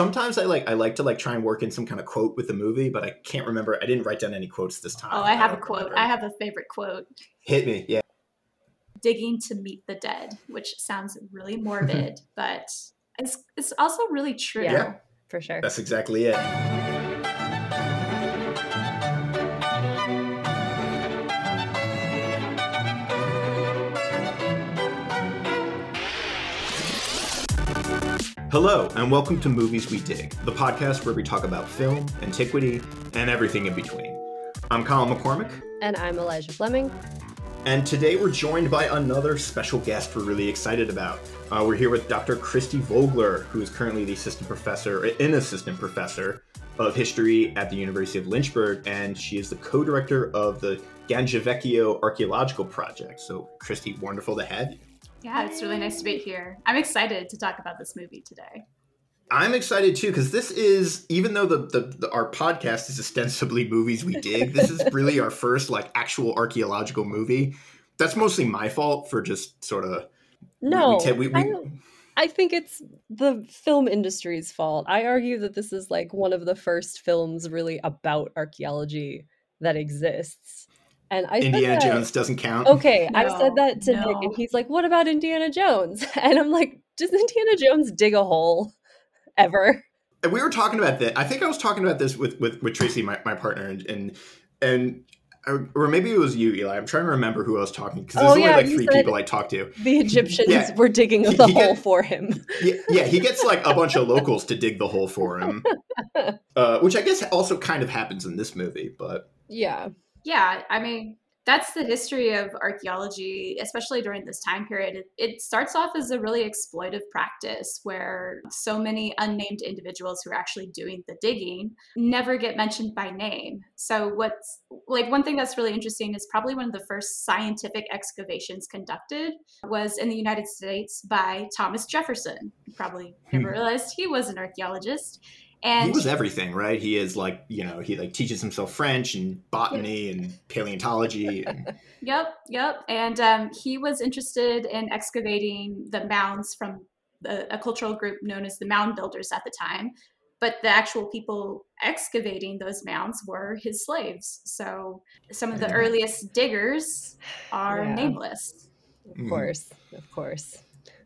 Sometimes I like I like to like try and work in some kind of quote with the movie, but I can't remember. I didn't write down any quotes this time. Oh, I have a quote. remember. I have a favorite quote. Hit me, yeah. Digging to meet the dead, which sounds really morbid, but it's it's also really true. Yeah. For sure. That's exactly it. Hello, and welcome to Movies We Dig, the podcast where we talk about film, antiquity, and everything in between. I'm Colin McCormick, And I'm Elijah Fleming. and today we're joined by another special guest we're really excited about. Uh, we're here with Dr. Christy Vogler, who is currently the assistant professor, an assistant professor of history at the University of Lynchburg, and she is the co-director of the Gangivecchio Archaeological Project. So, Christy, wonderful to have you. Yeah, it's really nice to be here. I'm excited to talk about this movie today. I'm excited too because this is even though the, the, the our podcast is ostensibly movies we dig, this is really our first like actual archaeological movie. That's mostly my fault for just sort of No, we, we, we, I, I think it's the film industry's fault. I argue that this is like one of the first films really about archaeology that exists. And I Indiana that- Jones doesn't count. Okay, I said that to Nick, and he's like, "What about Indiana Jones?" And I'm like, "Does Indiana Jones dig a hole ever?" And we were talking about that. I think I was talking about this with with, with Tracy, my, my partner, and and and or maybe it was you, Eli. I'm trying to remember who I was talking because there's Oh, only yeah, like three people I talked to. The Egyptians Yeah. were digging He- the he hole get- for him. Yeah, yeah, he gets like a bunch of locals to dig the hole for him, uh, which I guess also kind of happens in this movie. But Yeah, Yeah, I mean, that's the history of archaeology, especially during this time period. It, it starts off as a really exploitive practice where so many unnamed individuals who are actually doing the digging never get mentioned by name. So, what's like one thing that's really interesting is probably one of the first scientific excavations conducted was in the United States by Thomas Jefferson. You probably never Hmm. realized he was an archaeologist. And he was everything, right? He is like you know he like teaches himself French and botany and paleontology. And, Yep, yep. And um, he was interested in excavating the mounds from the, a cultural group known as the Mound Builders at the time. But the actual people excavating those mounds were his slaves. So some of the Mhm. earliest diggers are Yeah. nameless. of course, of course.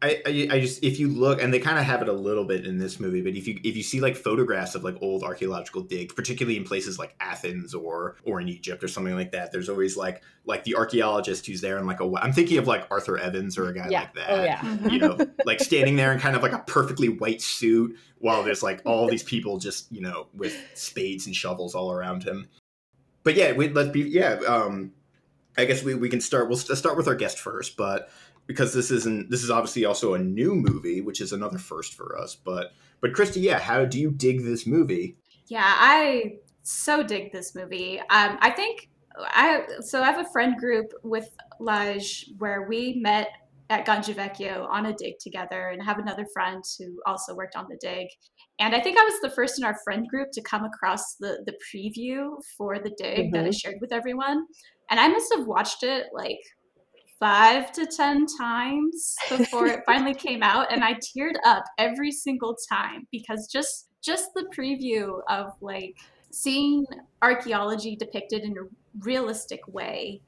I, I I just if you look and they kind of have it a little bit in this movie, but if you if you see like photographs of like old archaeological digs, particularly in places like Athens or or in Egypt or something like that, there's always like like the archaeologist who's there and like a wh- I'm thinking of like Arthur Evans or a guy yeah. like that. Oh yeah. Mhm. you know, like standing there in kind of like a perfectly white suit while there's like all these people just, you know, with spades and shovels all around him. But yeah, we, let's be, yeah, um, I guess we, we can start, we'll start with our guest first, but because this isn't, this is obviously also a new movie, which is another first for us. But, but Christy, yeah, how do you dig this movie? Yeah, I so dig this movie. Um, I think I so I have a friend group with Laj where we met at Gangivecchio on a dig together, and have another friend who also worked on the dig. And I think I was the first in our friend group to come across the the preview for the dig that I shared with everyone, and I must have watched it like five to ten times before it finally came out and i teared up every single time because just just the preview of like seeing archaeology depicted in a realistic way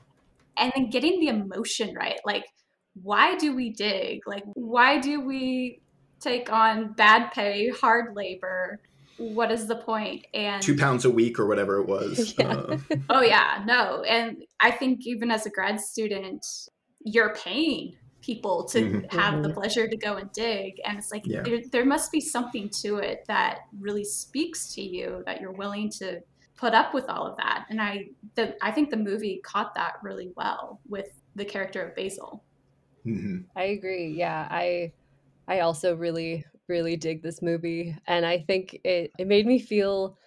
and then getting the emotion right like why do we dig like why do we take on bad pay hard labor what is the point and Two pounds a week or whatever it was. Yeah. Uh, Oh yeah, no. And I think even as a grad student, you're paying people to Mhm. have the Mhm. pleasure to go and dig. And it's like Yeah. there, there must be something to it that really speaks to you that you're willing to put up with all of that. And I the I think the movie caught that really well with the character of Basil. mhm. I agree. Yeah, I I also really really dig this movie and I think it it made me feel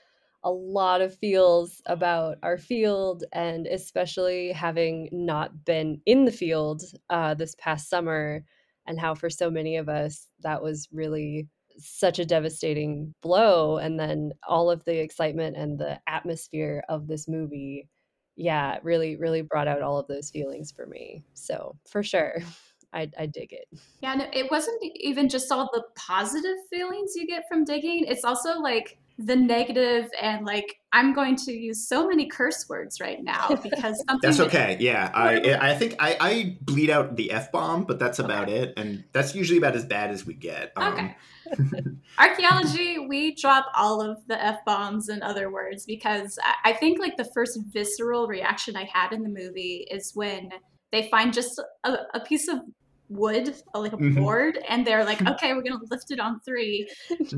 a lot of feels about our field and especially having not been in the field uh, this past summer and how for so many of us that was really such a devastating blow and then all of the excitement and the atmosphere of this movie yeah really really brought out all of those feelings for me so for sure I, I dig it. Yeah, no, it wasn't even just all the positive feelings you get from digging. It's also like the negative and like I'm going to use so many curse words right now because something That's that- okay. Yeah, I I think I, I bleed out the f bomb, but that's about it, and that's usually about as bad as we get. Um, Okay. Archaeology, we drop all of the f bombs and other words because I- I think like the first visceral reaction I had in the movie is when they find just a, a piece of wood, uh, like a Mhm. board, and they're like, "Okay, we're gonna lift it on three.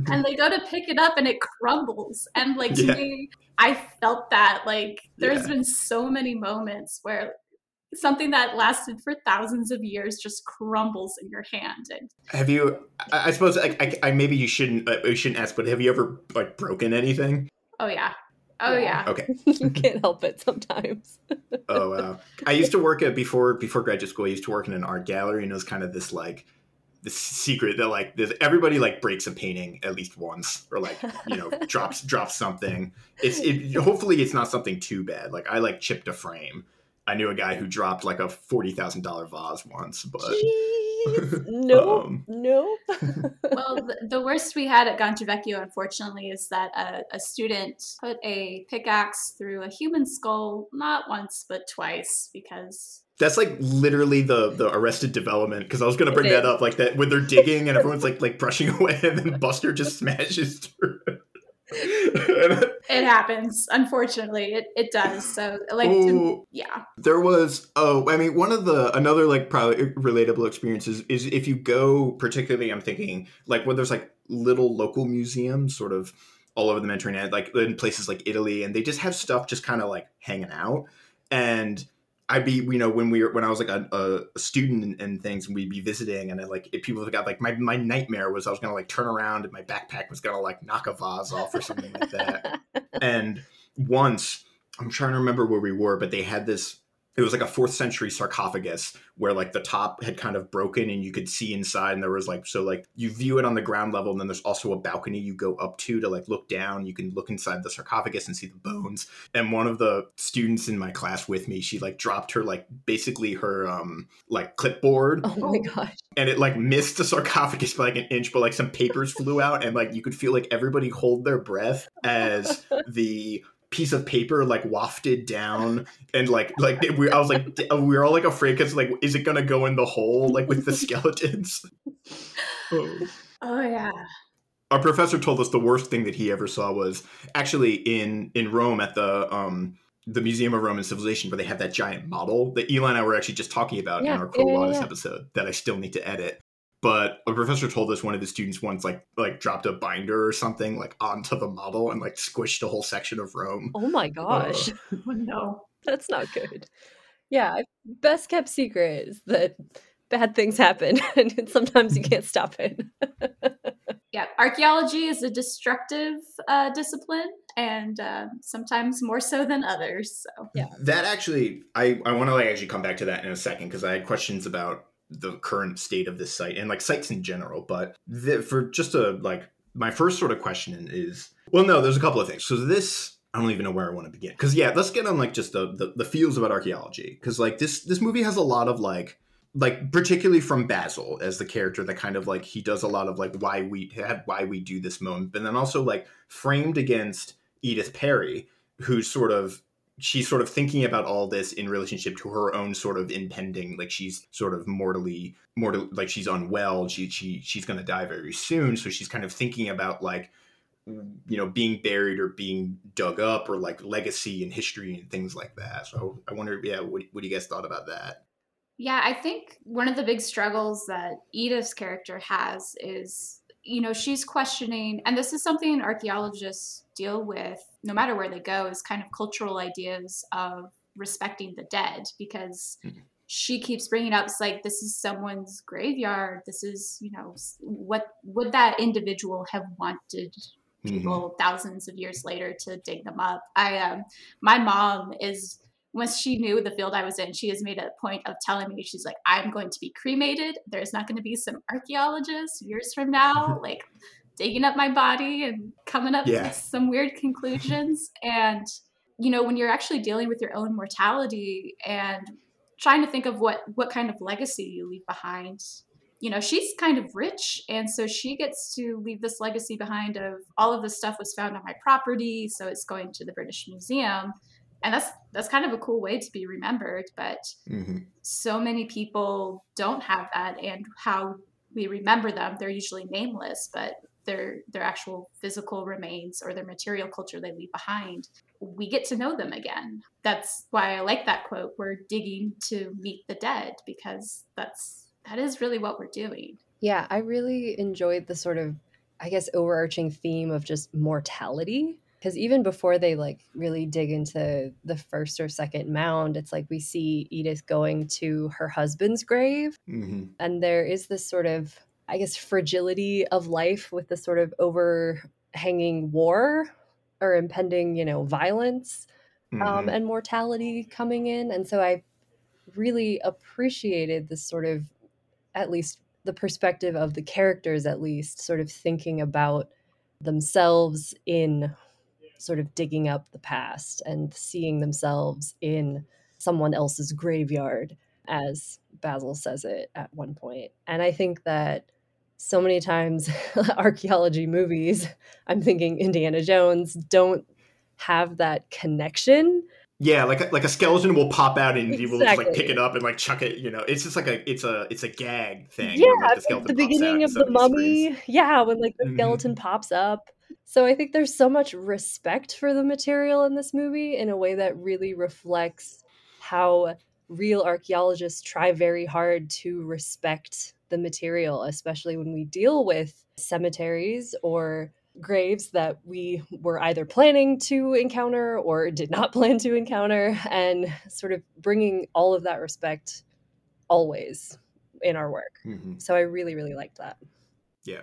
and they go to pick it up and it crumbles. And like to Yeah. me, I felt that like there's Yeah. been so many moments where something that lasted for thousands of years just crumbles in your hand and Have you? I, I suppose I, I, I maybe you shouldn't uh, you shouldn't ask, but have you ever like broken anything? oh yeah oh Yeah. yeah Okay. you can't help it sometimes. Oh wow. I used to work at before before graduate school. I used to work in an art gallery, and it was kind of this like this secret that like this, everybody like breaks a painting at least once, or like you know drops drops something. It's it. Hopefully, it's not something too bad. Like I like chipped a frame. I knew a guy who dropped like a forty thousand dollar vase once, but Jeez. No, Um, no. well the, the worst we had at Gangivecchio unfortunately is that a, a student put a pickaxe through a human skull not once but twice because That's like literally the the Arrested Development because I was gonna bring that up like that when they're digging and everyone's like like brushing away and then Buster just smashes through. it. happens unfortunately it, it does so like to- Ooh, yeah there was oh I mean one of the another like probably relatable experiences is if you go particularly I'm thinking like when there's like little local museums sort of all over the Mediterranean like in places like Italy and they just have stuff just kind of like hanging out and I'd be, you know, when we were, when I was like a, a student and, and things, and we'd be visiting, and then, like if people got like my my nightmare was I was gonna like turn around and my backpack was gonna like knock a vase off or something like that. And once I'm trying to remember where we were, but they had this. It was like a fourth century sarcophagus where like the top had kind of broken and you could see inside, and there was like so like you view it on the ground level, and then there's also a balcony you go up to to like look down. You can look inside the sarcophagus and see the bones and one of the students in my class with me she like dropped her like basically her um like clipboard oh my gosh. and it like missed the sarcophagus by like an inch but like some papers flew out and like you could feel like everybody hold their breath as the piece of paper like wafted down and like like we I was like d- we were all like afraid because like is it gonna go in the hole like with the skeletons Oh. oh yeah our professor told us the worst thing that he ever saw was actually in in Rome at the um the Museum of Roman Civilization where they have that giant model that Eli and I were actually just talking about Yeah, in our yeah, Quo yeah, Vadis yeah. episode that I still need to edit. But a professor told us one of the students once like like dropped a binder or something like onto the model and like squished a whole section of Rome. Oh my gosh. oh no That's not good. Yeah, best kept secret is that bad things happen and sometimes you can't stop it. yeah archaeology is a destructive uh, discipline and uh, sometimes more so than others so yeah. That actually, I, I want to like actually come back to that in a second because I had questions about the current state of this site and like sites in general. But the, for just a like, my first sort of question is, well, no, there's a couple of things. So this, I don't even know where I want to begin. Because yeah, let's get on like just the the, the feels about archaeology. Because like this this movie has a lot of like like particularly from Basil as the character that kind of like he does a lot of like why we had why we do this moment, but then also like framed against Edith Perry, who's sort of she's sort of thinking about all this in relationship to her own sort of impending like she's sort of mortally mortal like she's unwell she she she's going to die very soon. So she's kind of thinking about like you know being buried or being dug up or like legacy and history and things like that. So i wonder yeah what, what do you guys thought about that? Yeah, I think one of the big struggles that Edith's character has is, you know, she's questioning, and this is something archaeologists deal with no matter where they go, is kind of cultural ideas of respecting the dead because Mhm. she keeps bringing up, it's like, this is someone's graveyard. This is, you know, what would that individual have wanted people thousands of years later to dig them up. I um my mom is once she knew the field I was in, she has made a point of telling me she's like, I'm going to be cremated. There's not going to be some archaeologists years from now, like digging up my body and coming up Yeah. with some weird conclusions. And you know, when you're actually dealing with your own mortality and trying to think of what what kind of legacy you leave behind you know she's kind of rich and so she gets to leave this legacy behind of all of this stuff was found on my property so it's going to the british museum and that's that's kind of a cool way to be remembered but mm-hmm. so many people don't have that and how we remember them they're usually nameless but their their actual physical remains or their material culture they leave behind we get to know them again. That's why i like that quote we're digging to meet the dead because that's that is really what we're doing. Yeah i really enjoyed the sort of i guess overarching theme of just mortality because even before they like really dig into the first or second mound it's like we see edith going to her husband's grave mm-hmm. and there is this sort of i guess fragility of life with the sort of overhanging war or impending you know violence um, mm-hmm. um, and mortality coming in and so i really appreciated this sort of at least the perspective of the characters at least sort of thinking about themselves in sort of digging up the past and seeing themselves in someone else's graveyard, as Basil says it at one point. And I think that so many times archaeology movies, I'm thinking Indiana Jones, don't have that connection. Yeah, like a, like a skeleton will pop out and exactly. you will just like pick it up and like chuck it. You know, it's just like a it's a it's a gag thing. Yeah, like the, the beginning of the mummy. Yeah, when like the mm-hmm. skeleton pops up so I think there's so much respect for the material in this movie in a way that really reflects how real archaeologists try very hard to respect the material, especially when we deal with cemeteries or graves that we were either planning to encounter or did not plan to encounter, and sort of bringing all of that respect always in our work. Mm-hmm. So I really, really liked that. Yeah.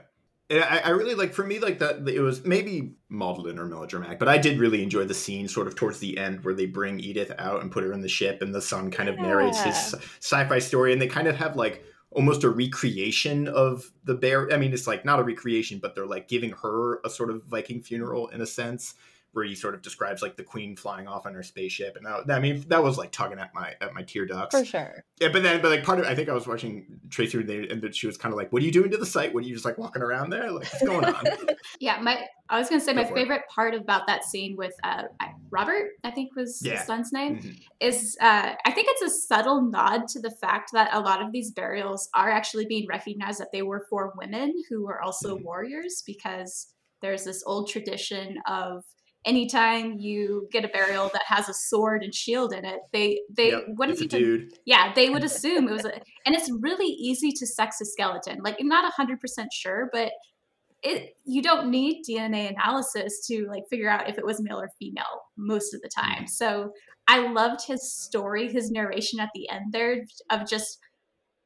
I, I, really like for me like that it was maybe maudlin or melodramatic but i did really enjoy the scene sort of towards the end where they bring edith out and put her in the ship and the son kind of yeah. narrates his sci-fi story and they kind of have like almost a recreation of the bear i mean it's like not a recreation but they're like giving her a sort of viking funeral in a sense where he sort of describes like the queen flying off on her spaceship, and that, I mean that was like tugging at my at my tear ducts for sure. Yeah, but then but like part of I think I was watching Tracy and, they, and she was kind of like, "What are you doing to the site? What are you just like walking around there? Like what's going on?" yeah, my I was gonna say Go my favorite it. part about that scene with uh, Robert, I think was yeah. his son's name, mm-hmm. is uh, I think it's a subtle nod to the fact that a lot of these burials are actually being recognized that they were for women who were also mm-hmm. warriors because there's this old tradition of anytime you get a burial that has a sword and shield in it, they they yep, wouldn't even dude. yeah they would assume it was a and it's really easy to sex a skeleton. Like I'm not hundred percent sure, but it you don't need DNA analysis to like figure out if it was male or female most of the time. Mm. So I loved his story, his narration at the end there of just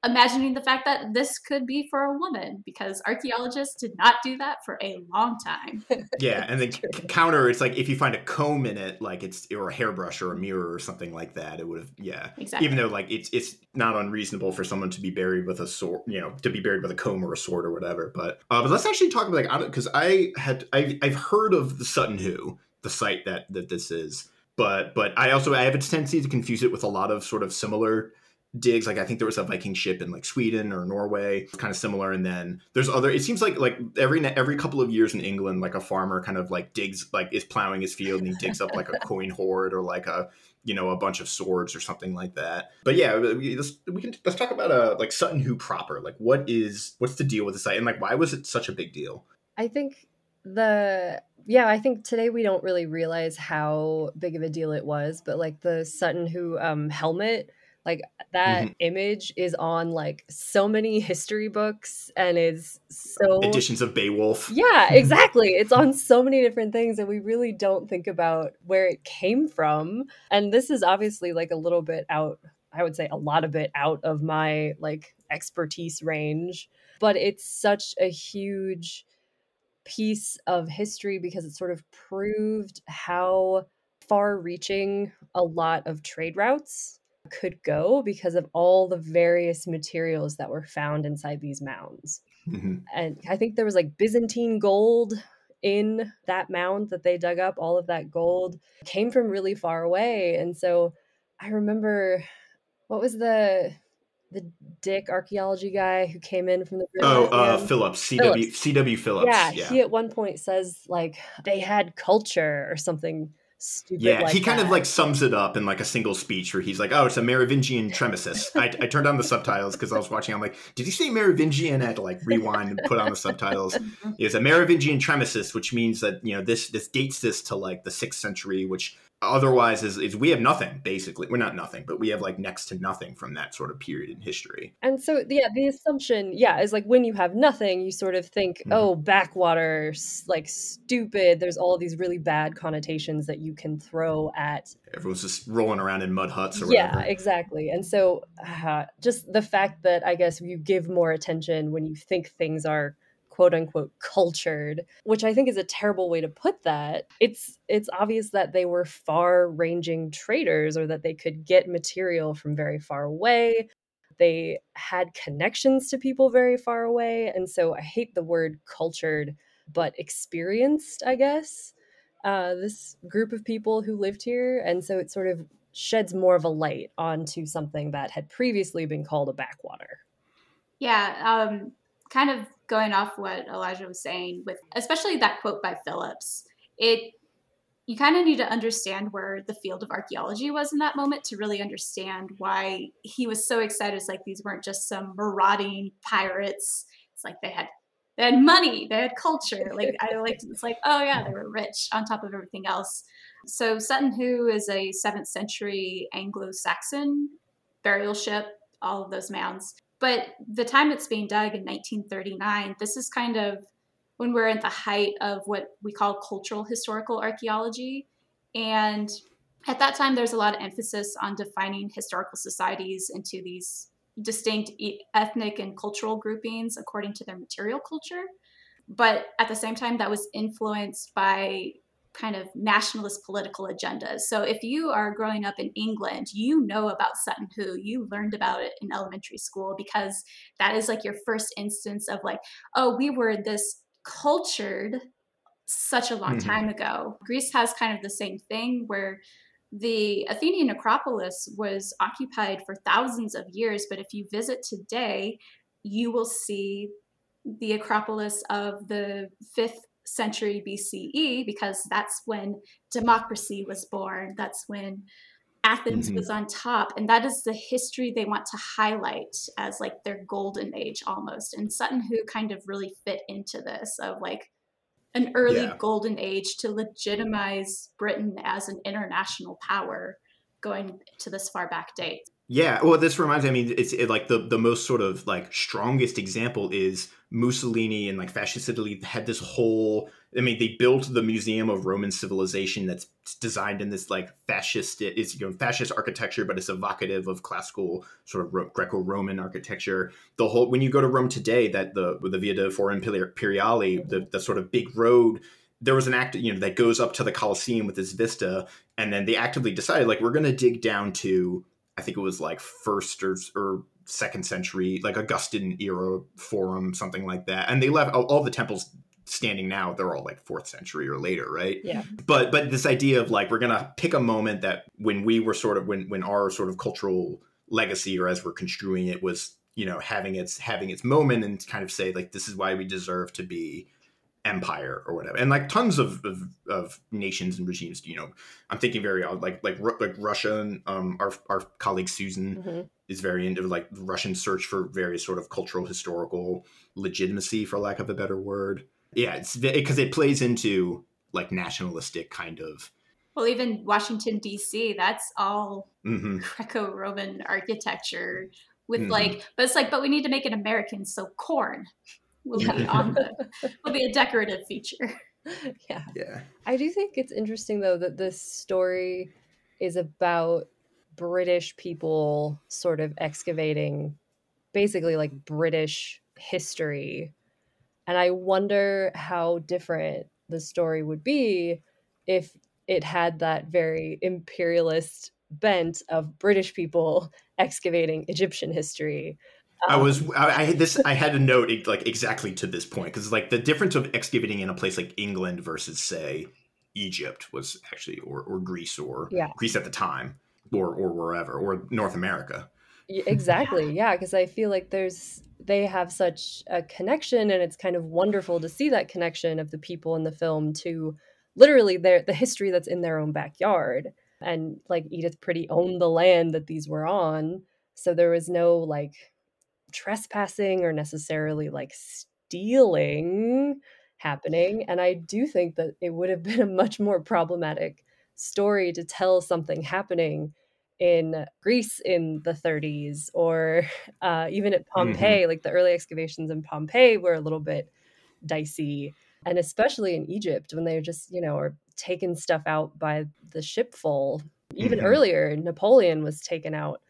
imagining the fact that this could be for a woman because archaeologists did not do that for a long time. yeah, and then counter, it's like if you find a comb in it, like it's or a hairbrush or a mirror or something like that, it would have yeah. Exactly. Even though like it's it's not unreasonable for someone to be buried with a sword, you know, to be buried with a comb or a sword or whatever. But uh, but let's actually talk about like because I had I I've heard of the Sutton Hoo, the site that that this is. But but I also I have a tendency to confuse it with a lot of sort of similar digs like i think there was a viking ship in like sweden or norway it's kind of similar and then there's other it seems like like every every couple of years in england like a farmer kind of like digs like is plowing his field and he digs up like a coin hoard or like a you know a bunch of swords or something like that. But yeah we, let's, we can let's talk about uh like sutton hoo proper. Like what is what's the deal with the site and like why was it such a big deal? I think the yeah i think today we don't really realize how big of a deal it was but like the sutton hoo um helmet like that mm-hmm. image is on like so many history books and is so editions of Beowulf. Yeah, exactly. it's on so many different things and we really don't think about where it came from. And this is obviously like a little bit out I would say a lot of it out of my like expertise range, but it's such a huge piece of history because it sort of proved how far reaching a lot of trade routes could go because of all the various materials that were found inside these mounds. Mm-hmm. And I think there was like Byzantine gold in that mound that they dug up. All of that gold came from really far away. And so I remember what was the the dick archaeology guy who came in from the Oh, uh, Phillips, CW, Phillips. CW Phillips. yeah, Yeah, he at one point says like they had culture or something stupid. Yeah, like he kind of like sums it up in like a single speech where he's like, "Oh, it's a Merovingian tremissis." I, I turned on the subtitles because I was watching. I'm like, "Did he say Merovingian?" I had to like rewind and put on the subtitles. It's a Merovingian tremissis, which means that you know this this dates this to like the sixth century, which otherwise is is we have nothing basically. We're not nothing, but we have like next to nothing from that sort of period in history. And so, yeah, the assumption, yeah, is like when you have nothing, you sort of think, Mhm. oh, backwater, like stupid. There's all these really bad connotations that you can throw at. Everyone's just rolling around in mud huts or whatever. Yeah, whatever. exactly. And so, uh, just the fact that I guess you give more attention when you think things are quote unquote cultured which i think is a terrible way to put that. It's it's obvious that they were far ranging traders or that they could get material from very far away. They had connections to people very far away and so i hate the word cultured but experienced i guess uh, this group of people who lived here and so it sort of sheds more of a light onto something that had previously been called a backwater. Yeah, um, kind of going off what Elijah was saying, with especially that quote by Phillips, it you kind of need to understand where the field of archaeology was in that moment to really understand why he was so excited. It's like these weren't just some marauding pirates. It's like they had they had money, they had culture. Like I like it's like oh yeah, they were rich on top of everything else. So Sutton Hoo is a seventh century Anglo-Saxon burial ship. All of those mounds. But the time it's being dug in 1939, this is kind of when we're at the height of what we call cultural historical archaeology. And at that time, there's a lot of emphasis on defining historical societies into these distinct ethnic and cultural groupings according to their material culture. But at the same time, that was influenced by kind of nationalist political agendas. So if you are growing up in England, you know about Sutton Hoo, you learned about it in elementary school because that is like your first instance of like, oh, we were this cultured such a long Mhm. time ago. Greece has kind of the same thing where the Athenian Acropolis was occupied for thousands of years, but if you visit today, you will see the Acropolis of the fifth century BCE because that's when democracy was born. That's when Athens Mhm. was on top. And that is the history they want to highlight as like their golden age almost. And Sutton Hoo kind of really fit into this of like an early Yeah. golden age to legitimize Britain as an international power going to this far back date. Yeah, well, this reminds me. I mean, it's it, like the the most sort of like strongest example is Mussolini and like fascist Italy had this whole. I mean, they built the Museum of Roman Civilization that's designed in this like fascist. It's you know fascist architecture, but it's evocative of classical sort of Ro- Greco-Roman architecture. The whole when you go to Rome today, that the the Via de Forum Imperiale, the the sort of big road there was an act you know that goes up to the Colosseum with this vista, and then they actively decided like we're going to dig down to I think it was like first or, or second century, like Augustan era forum, something like that. And they left all, all the temples standing now; they're all like fourth century or later, right? Yeah. But but this idea of like we're gonna pick a moment that when we were sort of when when our sort of cultural legacy, or as we're construing it, was you know having its having its moment, and kind of say like this is why we deserve to be empire or whatever and like tons of, of, of nations and regimes you know i'm thinking very odd like like like russia um our, our colleague susan Mhm. is very into like russian search for various sort of cultural historical legitimacy for lack of a better word yeah it's because it plays into like nationalistic kind of Well, even Washington, D.C., that's all hmm Greco Roman architecture with Mhm. like, but it's like, but we need to make it American, so corn will be on the, will be a decorative feature. yeah. yeah I do think it's interesting though that this story is about British people sort of excavating basically like British history. And I wonder how different the story would be if it had that very imperialist bent of British people excavating Egyptian history. I Um, was I, I had this I had a note like exactly to this point because like the difference of excavating in a place like England versus say Egypt was actually or or Greece or Yeah. Greece at the time or or wherever or North America. Exactly yeah because i feel like there's they have such a connection and it's kind of wonderful to see that connection of the people in the film to literally their the history that's in their own backyard. And like edith pretty owned the land that these were on so there was no like trespassing or necessarily like stealing happening and i do think that it would have been a much more problematic story to tell something happening in Greece in the 30s or uh, even at Pompeii. Mm-hmm. Like the early excavations in Pompeii were a little bit dicey. And especially in Egypt, when they're just, you know, are taking stuff out by the shipful. Even mm-hmm. earlier, Napoleon was taken out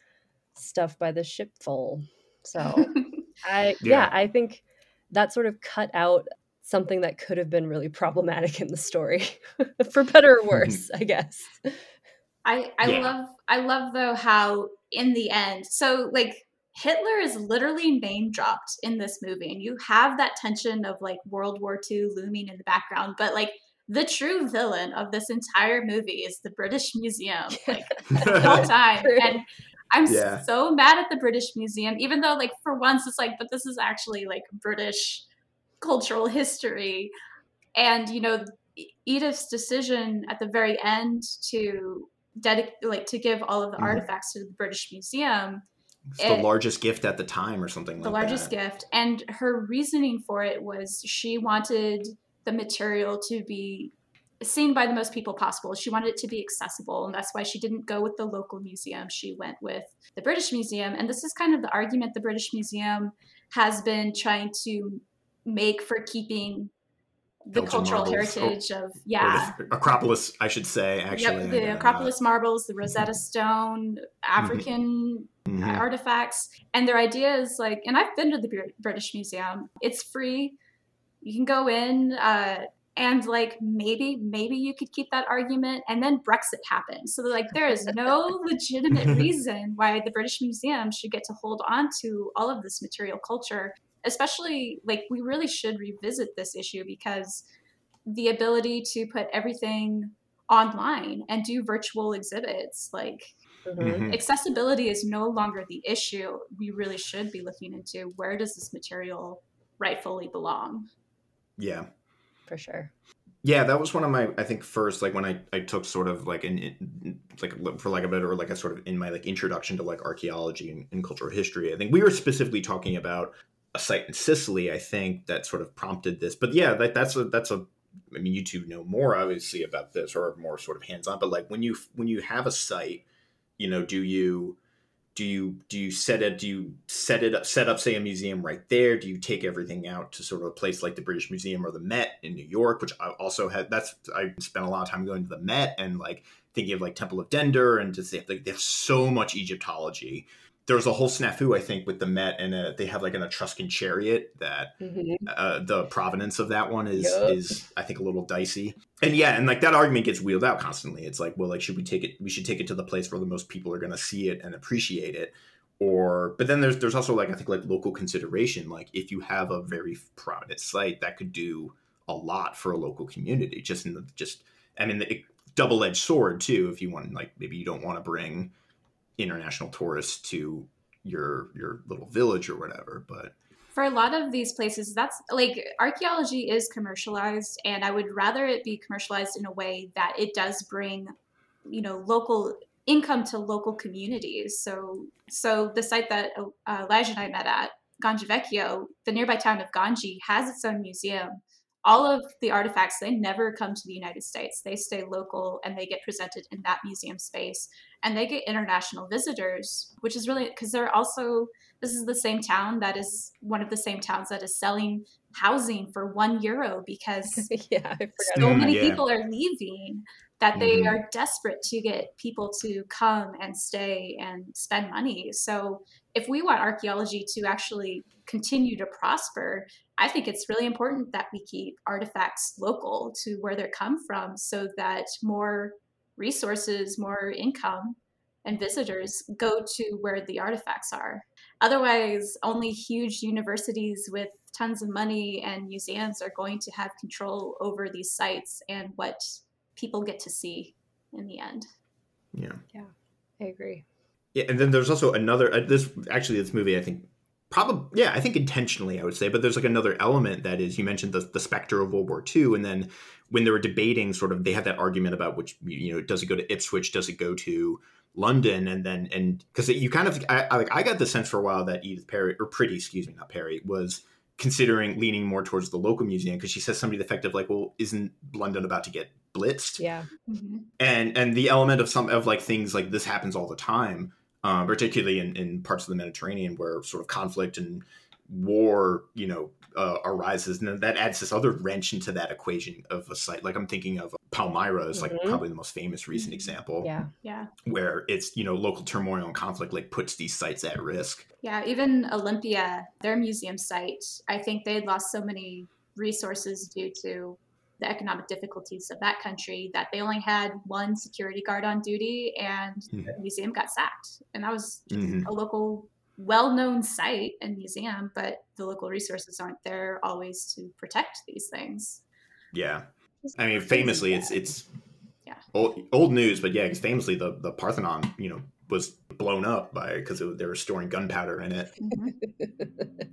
stuff by the shipful. So I yeah. yeah, I think that sort of cut out something that could have been really problematic in the story. For better or worse, I guess. I I yeah. love I love though how in the end, so like Hitler is literally name dropped in this movie, and you have that tension of like World War II looming in the background, but like the true villain of this entire movie is the British Museum, like the whole time. And I'm yeah. so mad at the British Museum, even though like for once it's like, but this is actually like British cultural history. And you know, Edith's decision at the very end to dedicate, like to give all of the mm artifacts to the British Museum. It, the largest gift at the time, or something like that. the like largest gift, and her reasoning for it was she wanted the material to be seen by the most people possible. She wanted it to be accessible, and that's why she didn't go with the local museum. She went with the British Museum, and this is kind of the argument the British Museum has been trying to make for keeping the cultural marbles. heritage oh, of yeah Acropolis, I should say. Actually, yep, the Acropolis marbles, the Rosetta Stone, African mm-hmm. artifacts, and their idea is like. And I've been to the British Museum. It's free. You can go in. Uh, and like maybe maybe you could keep that argument and then brexit happened. So like there is no legitimate reason why the british museum should get to hold on to all of this material culture especially like we really should revisit this issue because the ability to put everything online and do virtual exhibits like mm-hmm. accessibility is no longer the issue. We really should be looking into where does this material rightfully belong. Yeah for sure yeah that was one of my i think first like when i i took sort of like an like for like a better or like a sort of in my like introduction to like archaeology and, and cultural history i think we were specifically talking about a site in Sicily, I think, that sort of prompted this. But yeah, that, that's a that's a. I mean, you two know more obviously about this, or more sort of hands on. But like when you when you have a site, you know, do you do you do you set it do you set it up set up say a museum right there? Do you take everything out to sort of a place like the british museum or the met in new york which i also had that's i spent a lot of time going to the met and like thinking of like temple of Dendur and just like they have so much egyptology there was a whole snafu, I think, with the Met, and uh, they have like an Etruscan chariot that mm-hmm. uh, the provenance of that one is yep. is I think a little dicey. And yeah, and like that argument gets wheeled out constantly. It's like, well, like should we take it? We should take it to the place where the most people are going to see it and appreciate it. Or, but then there's there's also like I think like local consideration. Like if you have a very prominent site, that could do a lot for a local community. Just in the just, I mean, the double edged sword too. If you want, like maybe you don't want to bring international tourists to your your little village or whatever but for a lot of these places that's like archaeology is commercialized and i would rather it be commercialized in a way that it does bring you know local income to local communities. So so the site that uh, elijah and i met at gangi vecchio the nearby town of gangi has its own museum all of the artifacts they never come to the united states. They stay local and they get presented in that museum space. And they get international visitors which is really because they're also this is the same town that is one of the same towns that is selling housing for one euro because yeah, so many mm, yeah. people are leaving that they mm-hmm. are desperate to get people to come and stay and spend money. So if we want archaeology to actually continue to prosper, I think it's really important that we keep artifacts local to where they come from so that more resources, more income and visitors go to where the artifacts are. Otherwise, only huge universities with tons of money and museums are going to have control over these sites and what people get to see in the end. Yeah. Yeah, I agree. Yeah, and then there's also another. Uh, this actually, this movie, I think, probably, yeah, I think intentionally, I would say. But there's like another element that is you mentioned the the specter of World War II, and then when they were debating, sort of, they had that argument about which you know does it go to Ipswich, does it go to London, and then and because you kind of, I, I like I got the sense for a while that Edith Perry or Pretty, excuse me, not Perry, was considering leaning more towards the local museum because she says something to the effect of like, well, isn't London about to get blitzed? Yeah. Mm-hmm. And and the element of some of like things like this happens all the time, um, particularly in, in parts of the Mediterranean where sort of conflict and war, you know, uh, arises, and that adds this other wrench into that equation of a site. Like I'm thinking of Palmyra is like Mhm. probably the most famous recent example, Yeah. Yeah. where it's you know local turmoil and conflict like puts these sites at risk. Yeah, even Olympia, their museum site, I think they had lost so many resources due to the economic difficulties of that country that they only had one security guard on duty and Mhm. the museum got sacked. And that was Mhm. a local, well known site and museum, but the local resources aren't there always to protect these things. Yeah, I mean, famously, it's it's Yeah. old, old news, but yeah, famously the the Parthenon, you know, was blown up by because they were storing gunpowder in it. Mhm.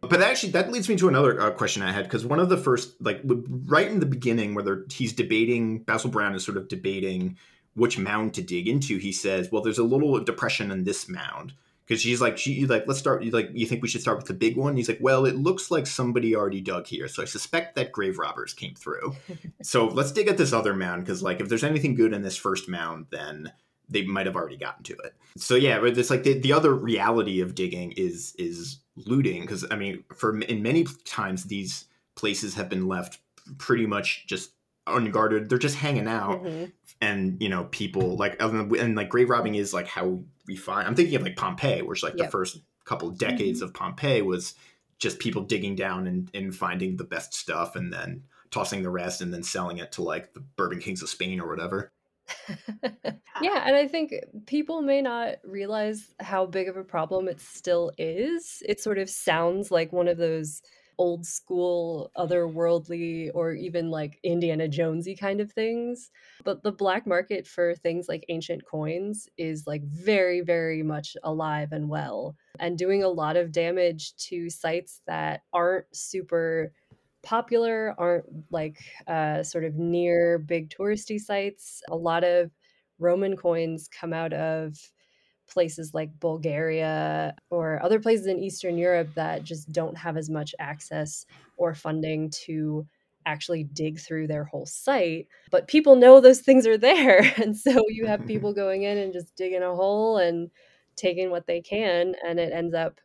But actually, that leads me to another uh, question I had because one of the first, like, right in the beginning, whether he's debating, Basil Brown is sort of debating which mound to dig into. He says, "Well, there's a little depression in this mound." Because she's like, she like, let's start. Like, you think we should start with the big one? He's like, well, it looks like somebody already dug here, so I suspect that grave robbers came through. so let's dig at this other mound because, like, if there's anything good in this first mound, then they might have already gotten to it. So yeah, but it's like the, the other reality of digging is is looting because I mean, for in many times these places have been left pretty much just unguarded. They're just hanging out, Mhm. and you know, people like and, and like grave robbing is like how we find. I'm thinking of like Pompeii, which like the first couple of decades of Pompeii was just people digging down and, and finding the best stuff and then tossing the rest and then selling it to like the Bourbon Kings of Spain or whatever. yeah, and I think people may not realize how big of a problem it still is. It sort of sounds like one of those old school, otherworldly, or even like Indiana Jonesy kind of things. But the black market for things like ancient coins is like very, very much alive and well, and doing a lot of damage to sites that aren't super popular, aren't like uh, sort of near big touristy sites. A lot of Roman coins come out of places like Bulgaria or other places in Eastern Europe that just don't have as much access or funding to actually dig through their whole site. But people know those things are there. And so you have people going in and just digging a hole and taking what they can, and it ends up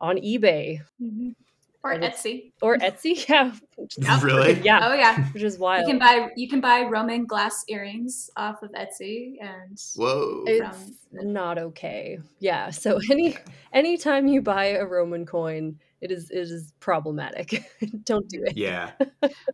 on eBay Mhm. Or Etsy. or Etsy. Yeah. which is- Really? Yeah. Oh yeah. Which is wild. You can buy you can buy Roman glass earrings off of Etsy and Whoa. it's not okay. Yeah. So any anytime you buy a Roman coin, it is it is problematic. Don't do it. Yeah,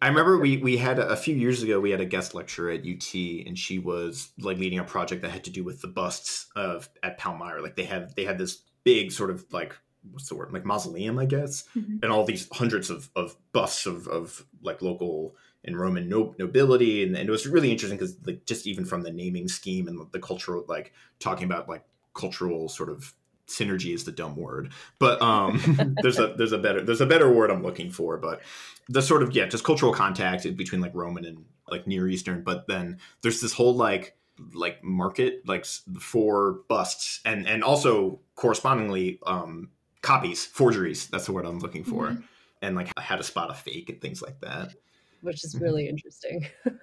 I remember we we had a, a few years ago. We had a guest lecturer at UT, and she was like leading a project that had to do with the busts of at Palmyra. Like they had they had this big sort of like what's the word? Like mausoleum, I guess, Mhm. and all these hundreds of of busts of of like local and Roman no, nobility, and, and it was really interesting because like just even from the naming scheme and the cultural like talking about like cultural sort of synergy is the dumb word. But um there's a there's a better there's a better word i'm looking for. But the sort of yeah just cultural contact between like roman and like near eastern. But then there's this whole like like market like for busts. And and also correspondingly um copies forgeries that's the word i'm looking for Mhm. and like how to spot a fake and things like that Which is Mhm. really interesting.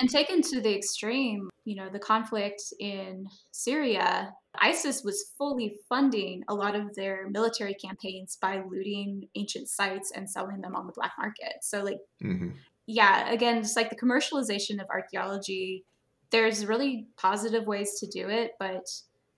And taken to the extreme, you know, the conflict in Syria, ISIS was fully funding a lot of their military campaigns by looting ancient sites and selling them on the black market. So, like, hmm yeah, again, just like the commercialization of archaeology, there's really positive ways to do it, but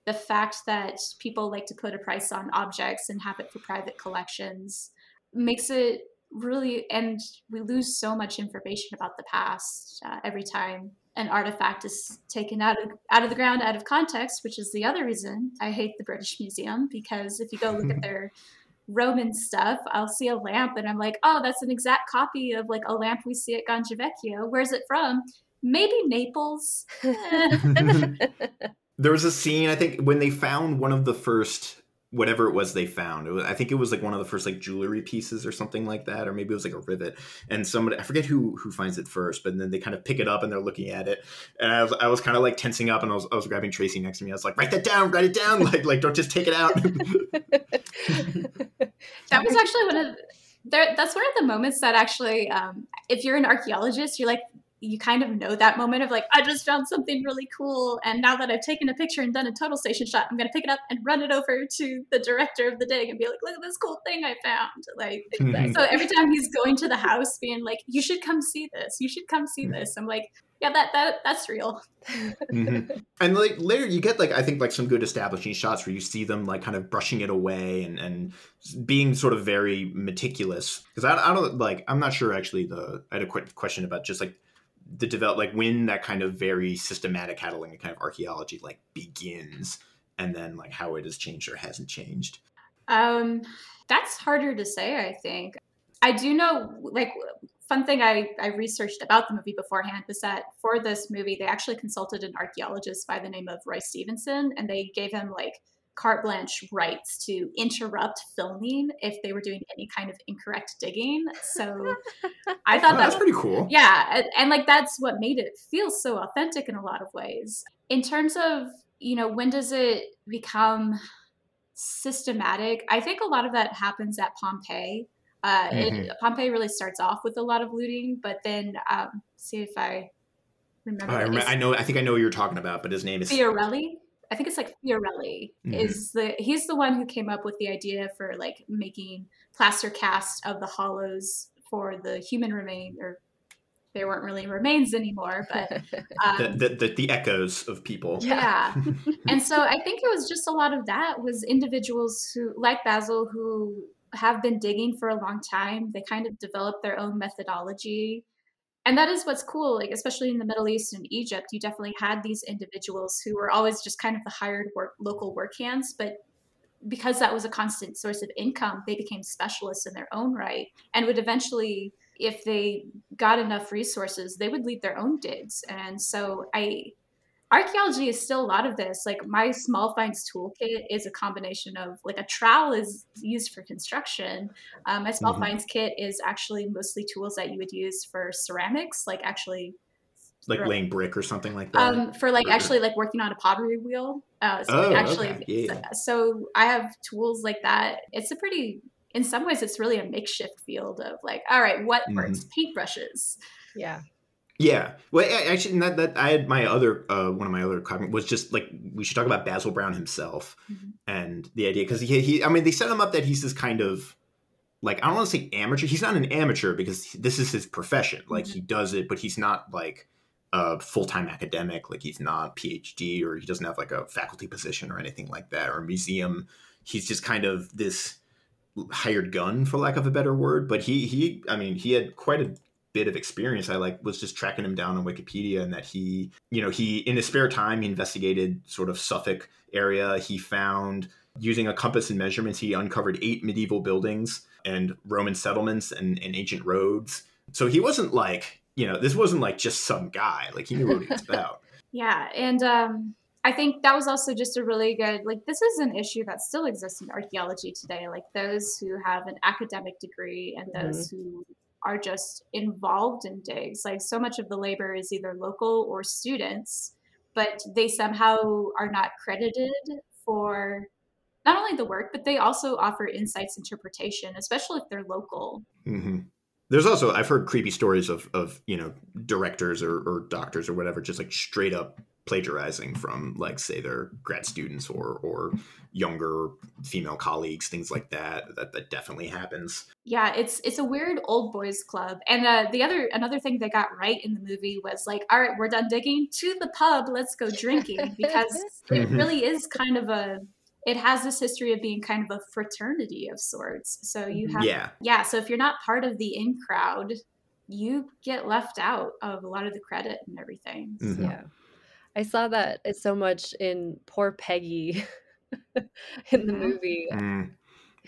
the fact that people like to put a price on objects and have it for private collections makes it really, and we lose so much information about the past uh, every time an artifact is taken out of out of the ground out of context, which is the other reason I hate the British Museum because if you go look at their Roman stuff, I'll see a lamp and I'm like, oh, that's an exact copy of like a lamp we see at Gangivecchio. Where's it from? Maybe Naples. There was a scene I think when they found one of the first whatever it was they found. Was, I think it was like one of the first like jewelry pieces or something like that, or maybe it was like a rivet. And somebody I forget who who finds it first, but then they kind of pick it up and they're looking at it. And I was I was kind of like tensing up, and I was I was grabbing Tracy next to me. I was like, write that down, write it down, like like don't just take it out. that was actually one of there, that's one of the moments that actually, um, if you're an archaeologist, you're like, you kind of know that moment of like, I just found something really cool. And now that I've taken a picture and done a total station shot, I'm going to pick it up and run it over to the director of the dig and be like, look at this cool thing I found. Like, exactly. so every time he's going to the house being like, you should come see this. You should come see this. I'm like, yeah, that, that that's real. mm-hmm. And like later you get like, I think like some good establishing shots where you see them like kind of brushing it away and, and being sort of very meticulous. Cause I, I don't like, I'm not sure actually the, I had a quick question about just like, the develop like when that kind of very systematic handling kind of archaeology like begins and then like how it has changed or hasn't changed? Um that's harder to say i think. I do know like fun thing I, I researched about the movie beforehand was that for this movie they actually consulted an archaeologist by the name of roy stevenson and they gave him like carte blanche rights to interrupt filming if they were doing any kind of incorrect digging. So I thought oh, that's pretty cool. Yeah, and, and, like that's what made it feel so authentic in a lot of ways. In terms of you know when does it become systematic? I think a lot of that happens at Pompeii. Uh, mm-hmm. it, Pompeii really starts off with a lot of looting, but then um, see if I remember. Oh, I, remember I, know. I think I know what you're talking about, but his name is Fiorelli. I think it's like Fiorelli mm-hmm. is the he's the one who came up with the idea for like making plaster cast of the hollows for the human remain or they weren't really remains anymore, but um, the, the, the, the, echoes of people. Yeah. and so I think it was just a lot of that was individuals who, like Basil, who have been digging for a long time. They kind of developed their own methodology and that is what's cool like especially in the middle east and egypt you definitely had these individuals who were always just kind of the hired work local work hands but because that was a constant source of income they became specialists in their own right and would eventually if they got enough resources they would lead their own digs. And so i archaeology is still a lot of this. Like my small finds toolkit is a combination of like a trowel is used for construction. Um, my small mm-hmm. finds kit is actually mostly tools that you would use for ceramics, like actually like laying brick or something like that. Um, for like or... actually like working on a pottery wheel. Uh, so oh, like actually, okay. yeah. so, so I have tools like that. It's a pretty, in some ways, it's really a makeshift field of like, all right, what mm-hmm. works? Paintbrushes. Yeah. Yeah. Well, actually, that, that I had my other uh, one of my other comments was just like we should talk about Basil Brown himself mm-hmm. and the idea because he, he I mean they set him up that he's this kind of like I don't want to say amateur. He's not an amateur because this is his profession. Like mm-hmm. he does it, but he's not like a full time academic. Like he's not PhD or he doesn't have like a faculty position or anything like that or a museum. He's just kind of this hired gun for lack of a better word but he he i mean he had quite a bit of experience. I like was just tracking him down on wikipedia and that he you know he in his spare time he investigated sort of suffolk area. He found using a compass and measurements he uncovered eight medieval buildings and roman settlements and, and ancient roads. So he wasn't like you know this wasn't like just some guy. Like he knew what he was about. Yeah and um I think that was also just a really good like this is an issue that still exists in archaeology today like those who have an academic degree and those mm-hmm. who are just involved in digs. Like so much of the labor is either local or students, but they somehow are not credited for not only the work, but they also offer insights interpretation, especially if they're local. Mm-hmm. There's also I've heard creepy stories of of you know directors or, or doctors or whatever just like straight up plagiarizing from like say their grad students or or younger female colleagues things like that that that definitely happens. Yeah it's it's a weird old boys club. And uh, the other another thing they got right in the movie was like all right we're done digging. To the pub let's go drinking because it mm-hmm. really is kind of a it has this history of being kind of a fraternity of sorts. So you have yeah. Yeah so if you're not part of the in crowd you get left out of a lot of the credit and everything. Mm-hmm. yeah I saw that so much in Poor Peggy in the movie. Mm.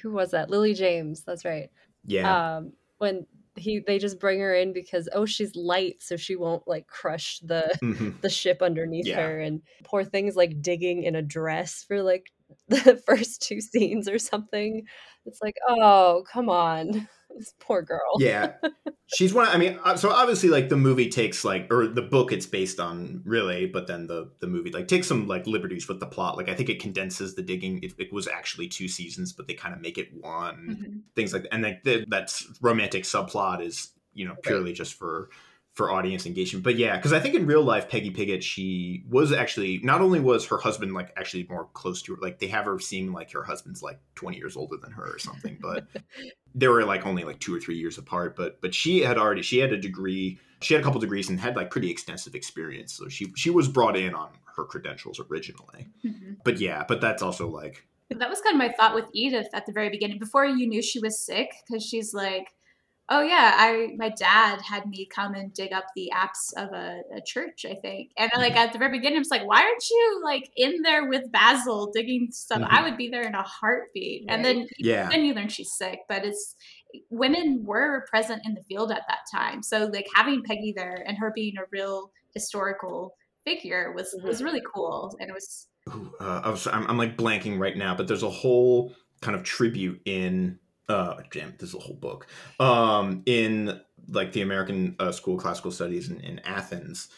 Who was that? Lily James. That's right. Yeah. Um, when he they just bring her in because oh she's light so she won't like crush the Mhm. the ship underneath Yeah. her and poor things like digging in a dress for like the first two scenes or something it's like oh come on this poor girl Yeah, she's one. I mean, uh, so obviously, like the movie takes like, or the book it's based on, really, but then the the movie like takes some like liberties with the plot. Like I think it condenses the digging. It, it was actually two seasons, but they kind of make it one. Mhm. Things like that. and like that romantic subplot is you know purely just for for audience engagement. But yeah, because I think in real life, Peggy Piggott, she was actually not only was her husband like actually more close to her, like they have her seem like her husband's like twenty years older than her or something, but they were like only like two or three years apart. But but she had already she had a degree, she had a couple degrees and had like pretty extensive experience, so she she was brought in on her credentials originally. Mhm. But yeah, but that's also like That was kind of my thought with Edith at the very beginning, before you knew she was sick, because she's like, "Oh yeah, I my dad had me come and dig up the apse of a, a church, I think." And like at the very beginning, I was like, "Why aren't you like in there with Basil digging stuff? Mhm. I would be there in a heartbeat." And then yeah. then you learn she's sick, but it's women were present in the field at that time, so like having Peggy there and her being a real historical figure was was really cool, and it was Ooh, uh, I was, I'm, I'm like blanking right now, but there's a whole kind of tribute in uh damn there's a whole book. Um in like the american uh, school of classical studies in, in athens.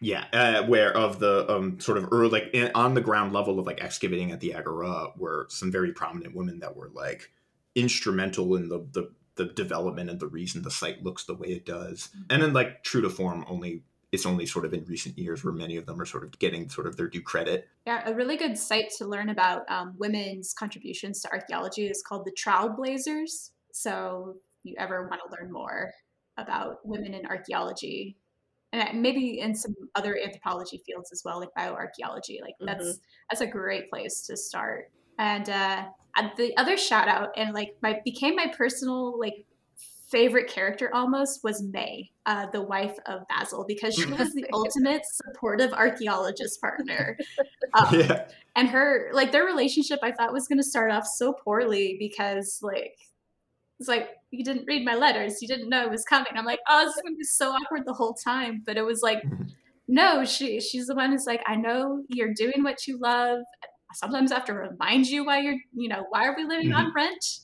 Yeah uh, where of the um sort of early like in, on the ground level of like excavating at the agora were some very prominent women that were like instrumental in the the the development and the reason the site looks the way it does. And then like true to form only it's only sort of in recent years where many of them are sort of getting sort of their due credit Yeah, a really good site to learn about um, women's contributions to archaeology is called the Trailblazers. So, if you ever want to learn more about women in archaeology, and maybe in some other anthropology fields as well, like bioarchaeology, like that's that's a great place to start. And uh, the other shout out, and like my became my personal like favorite character almost was May, uh, the wife of Basil, because she was the ultimate supportive archaeologist partner. Um, yeah. and her like their relationship i thought was going to start off so poorly because like it's like you didn't read my letters. You didn't know it was coming. I'm like oh this is going to be so awkward the whole time. But it was like Mhm. no she she's the one who's like i know you're doing what you love. Sometimes i have to remind you why you're you know why are we living on rent? of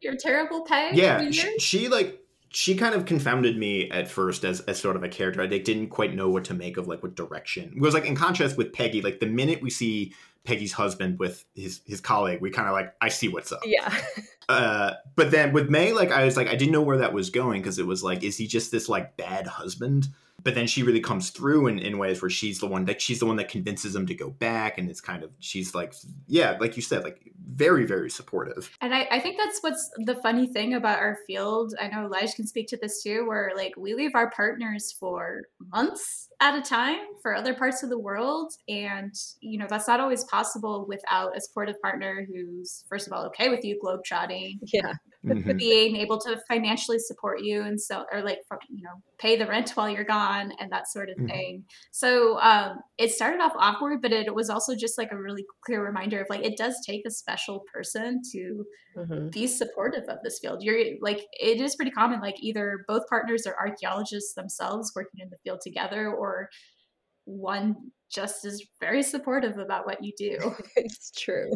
your terrible pay yeah she, she like she kind of confounded me at first as, as sort of a character. I like, didn't quite know what to make of like what direction. It was like in contrast with peggy like the minute we see peggy's husband with his his colleague we kind of like i see what's up. Yeah. Uh but then with may like i was like i didn't know where that was going because it was like is he just this like bad husband but then she really comes through in, in ways where she's the one that she's the one that convinces him to go back and it's kind of she's like yeah like you said like very very supportive And I, I think that's what's the funny thing about our field. I know Elijah can speak to this too, where like we leave our partners for months at a time for other parts of the world. And, you know, that's not always possible without a supportive partner who's, first of all, okay with you globetrotting, yeah Mhm. being able to financially support you and so or like you know pay the rent while you're gone and that sort of Mhm. thing so um it started off awkward but it was also just like a really clear reminder of like it does take a special person to Mhm. be supportive of this field you're like it is pretty common like either both partners are archaeologists themselves working in the field together or one just is very supportive about what you do it's true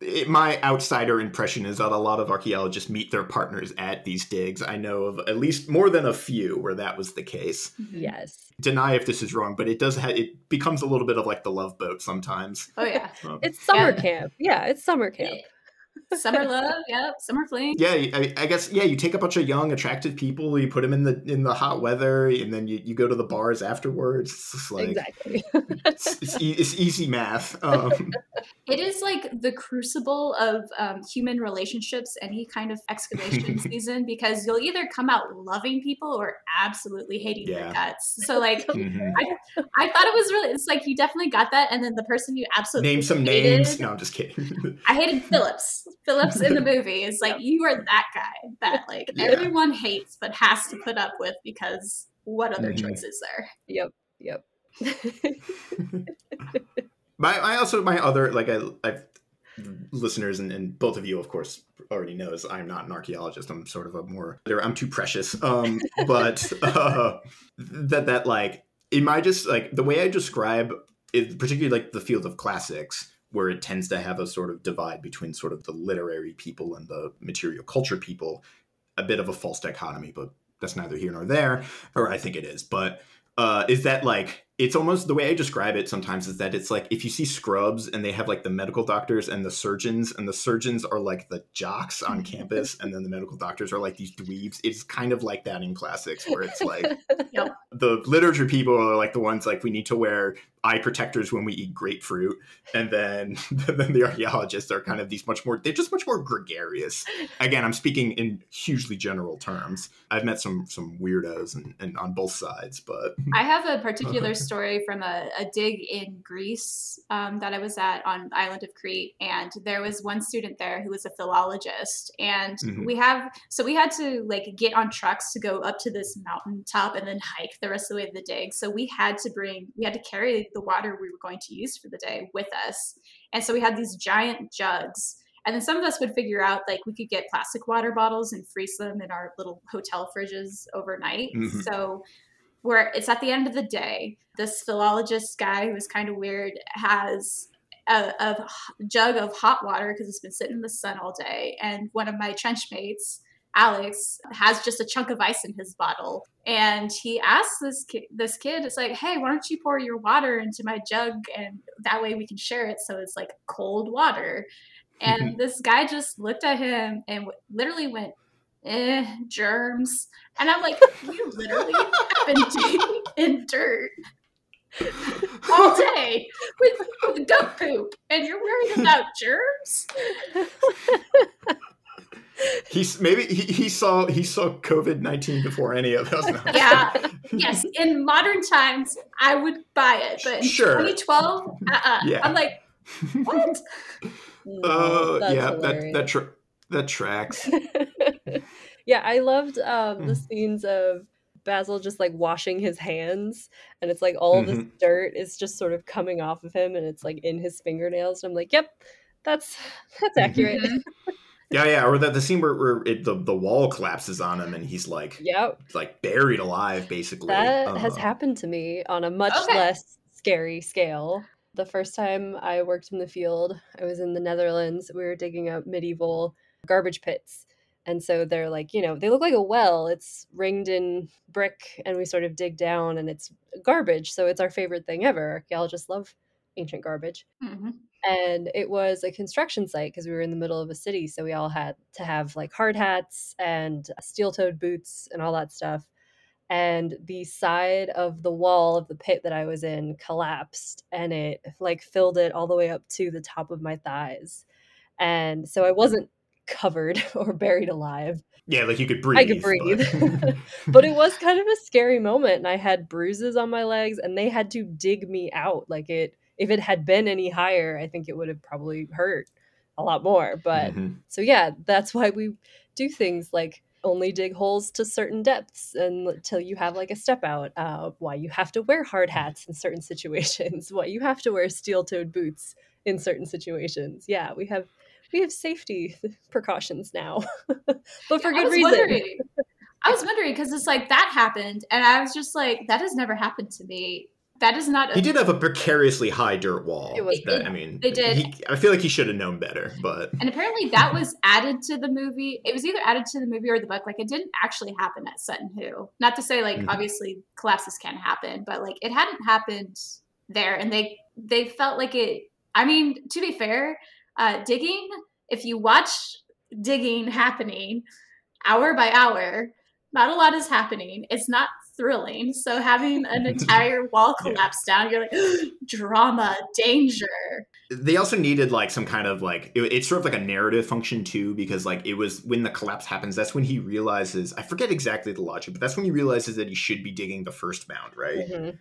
it, my outsider impression is that a lot of archaeologists meet their partners at these digs. I know of at least more than a few where that was the case. yes Deny if this is wrong, but it does. Ha- it becomes a little bit of like the love boat sometimes. oh yeah Um, it's summer Yeah. camp yeah it's summer camp summer love yep summer fling yeah, I, I guess yeah. You take a bunch of young, attractive people, you put them in the in the hot weather, and then you, you go to the bars afterwards. It's like exactly it's, it's, e- it's easy math. Um, It is like the crucible of um, human relationships, any kind of excavation season, because you'll either come out loving people or absolutely hating their guts. So, like, mhm. I thought it was really, it's like you definitely got that. And then the person you absolutely Name some hated, names. No, I'm just kidding. I hated Phillips. Phillips in the movie is like, you are that guy that, like, Yeah. everyone hates but has to put up with because what other Mhm. choice is there? yep yep My, I also my other like I I've listeners and, and both of you, of course, already knows I'm not an archaeologist. I'm sort of a more I'm too precious. Um, but uh, that that like in my just like the way I describe it, particularly like the field of classics, where it tends to have a sort of divide between sort of the literary people and the material culture people, a bit of a false dichotomy, but that's neither here nor there, or I think it is. But uh, is that like it's almost the way I describe it sometimes is that it's like if you see scrubs and they have like the medical doctors and the surgeons, and the surgeons are like the jocks on campus, and then the medical doctors are like these dweebs. It's kind of like that in classics where it's like Yep. the literature people are like the ones like we need to wear eye protectors when we eat grapefruit, and then then the archaeologists are kind of these much more they're just much more gregarious. Again, I'm speaking in hugely general terms. I've met some some weirdos and, and on both sides, but I have a particular story from a, a dig in Greece um, that I was at on island of Crete, and there was one student there who was a philologist, and Mhm. we have so we had to like get on trucks to go up to this mountain top and then hike the rest of the way to the dig. So we had to bring we had to carry the water we were going to use for the day with us, and so we had these giant jugs. And then some of us would figure out like we could get plastic water bottles and freeze them in our little hotel fridges overnight. Mhm. So where it's at the end of the day, this philologist guy who is kind of weird has a jug of hot water because it's been sitting in the sun all day, and one of my trench mates. Alex has just a chunk of ice in his bottle, and he asks this kid, this kid, "It's like, hey, why don't you pour your water into my jug, and that way we can share it, so it's like cold water." And this guy just looked at him and w- literally went, "Eh, germs." And I'm like, "You literally have been digging in dirt all day with, with goat poop, and you're worried about germs?" he's maybe he, he saw he saw COVID nineteen before any of us. No. Yeah. Yes, in modern times, I would buy it, but in Sure. 2012, uh-uh. Yeah. I'm like, what? No, Oh that's yeah, that hilarious. that tra- that tracks. yeah, I loved um, the Mm. scenes of Basil just like washing his hands, and it's like all this Mhm. dirt is just sort of coming off of him, and it's like in his fingernails. And I'm like, yep, that's that's accurate. Mhm. Yeah, yeah, or that the scene where, where it, the the wall collapses on him and he's like yep, like buried alive, basically. that has Uh, happened to me on a much Okay. less scary scale. The first time I worked in the field, I was in the Netherlands. We were digging up medieval garbage pits. And so they're like, you know, they look like a well. It's ringed in brick, and we sort of dig down, and it's garbage. So it's our favorite thing ever. Archaeologists love ancient garbage. Mhm. And it was a construction site because we were in the middle of a city. So we all had to have like hard hats and steel toed boots and all that stuff and the side of the wall of the pit that I was in collapsed and it like filled it all the way up to the top of my thighs. And so I wasn't covered or buried alive, yeah, like you could breathe. I could breathe. but- but it was kind of a scary moment and I had bruises on my legs and they had to dig me out like it if it had been any higher, I think it would have probably hurt a lot more, but Mhm. so yeah, that's why we do things like only dig holes to certain depths and until you have like a step out. Uh, why you have to wear hard hats in certain situations. Why you have to wear steel-toed boots in certain situations. Yeah, we have we have safety precautions now, but for I good was reason. I was wondering because it's like that happened, and I was just like, that has never happened to me. That is not. A, He did have a precariously high dirt wall. It was- that, They- I mean, they did. He, I feel like he should have known better, but and apparently that was added to the movie. It was either added to the movie or the book. Like it didn't actually happen at Sutton Hoo. Not to say like Mhm. obviously collapses can happen, but like it hadn't happened there, and they they felt like it. I mean, to be fair, uh, digging. If you watch digging happening hour by hour, not a lot is happening. It's not thrilling. So having an entire wall Yeah. collapse down, you're like drama, danger. they also needed like some kind of like it, it's sort of like a narrative function too because like it was when the collapse happens that's when he realizes i forget exactly the logic but that's when he realizes that he should be digging the first mound right Mhm.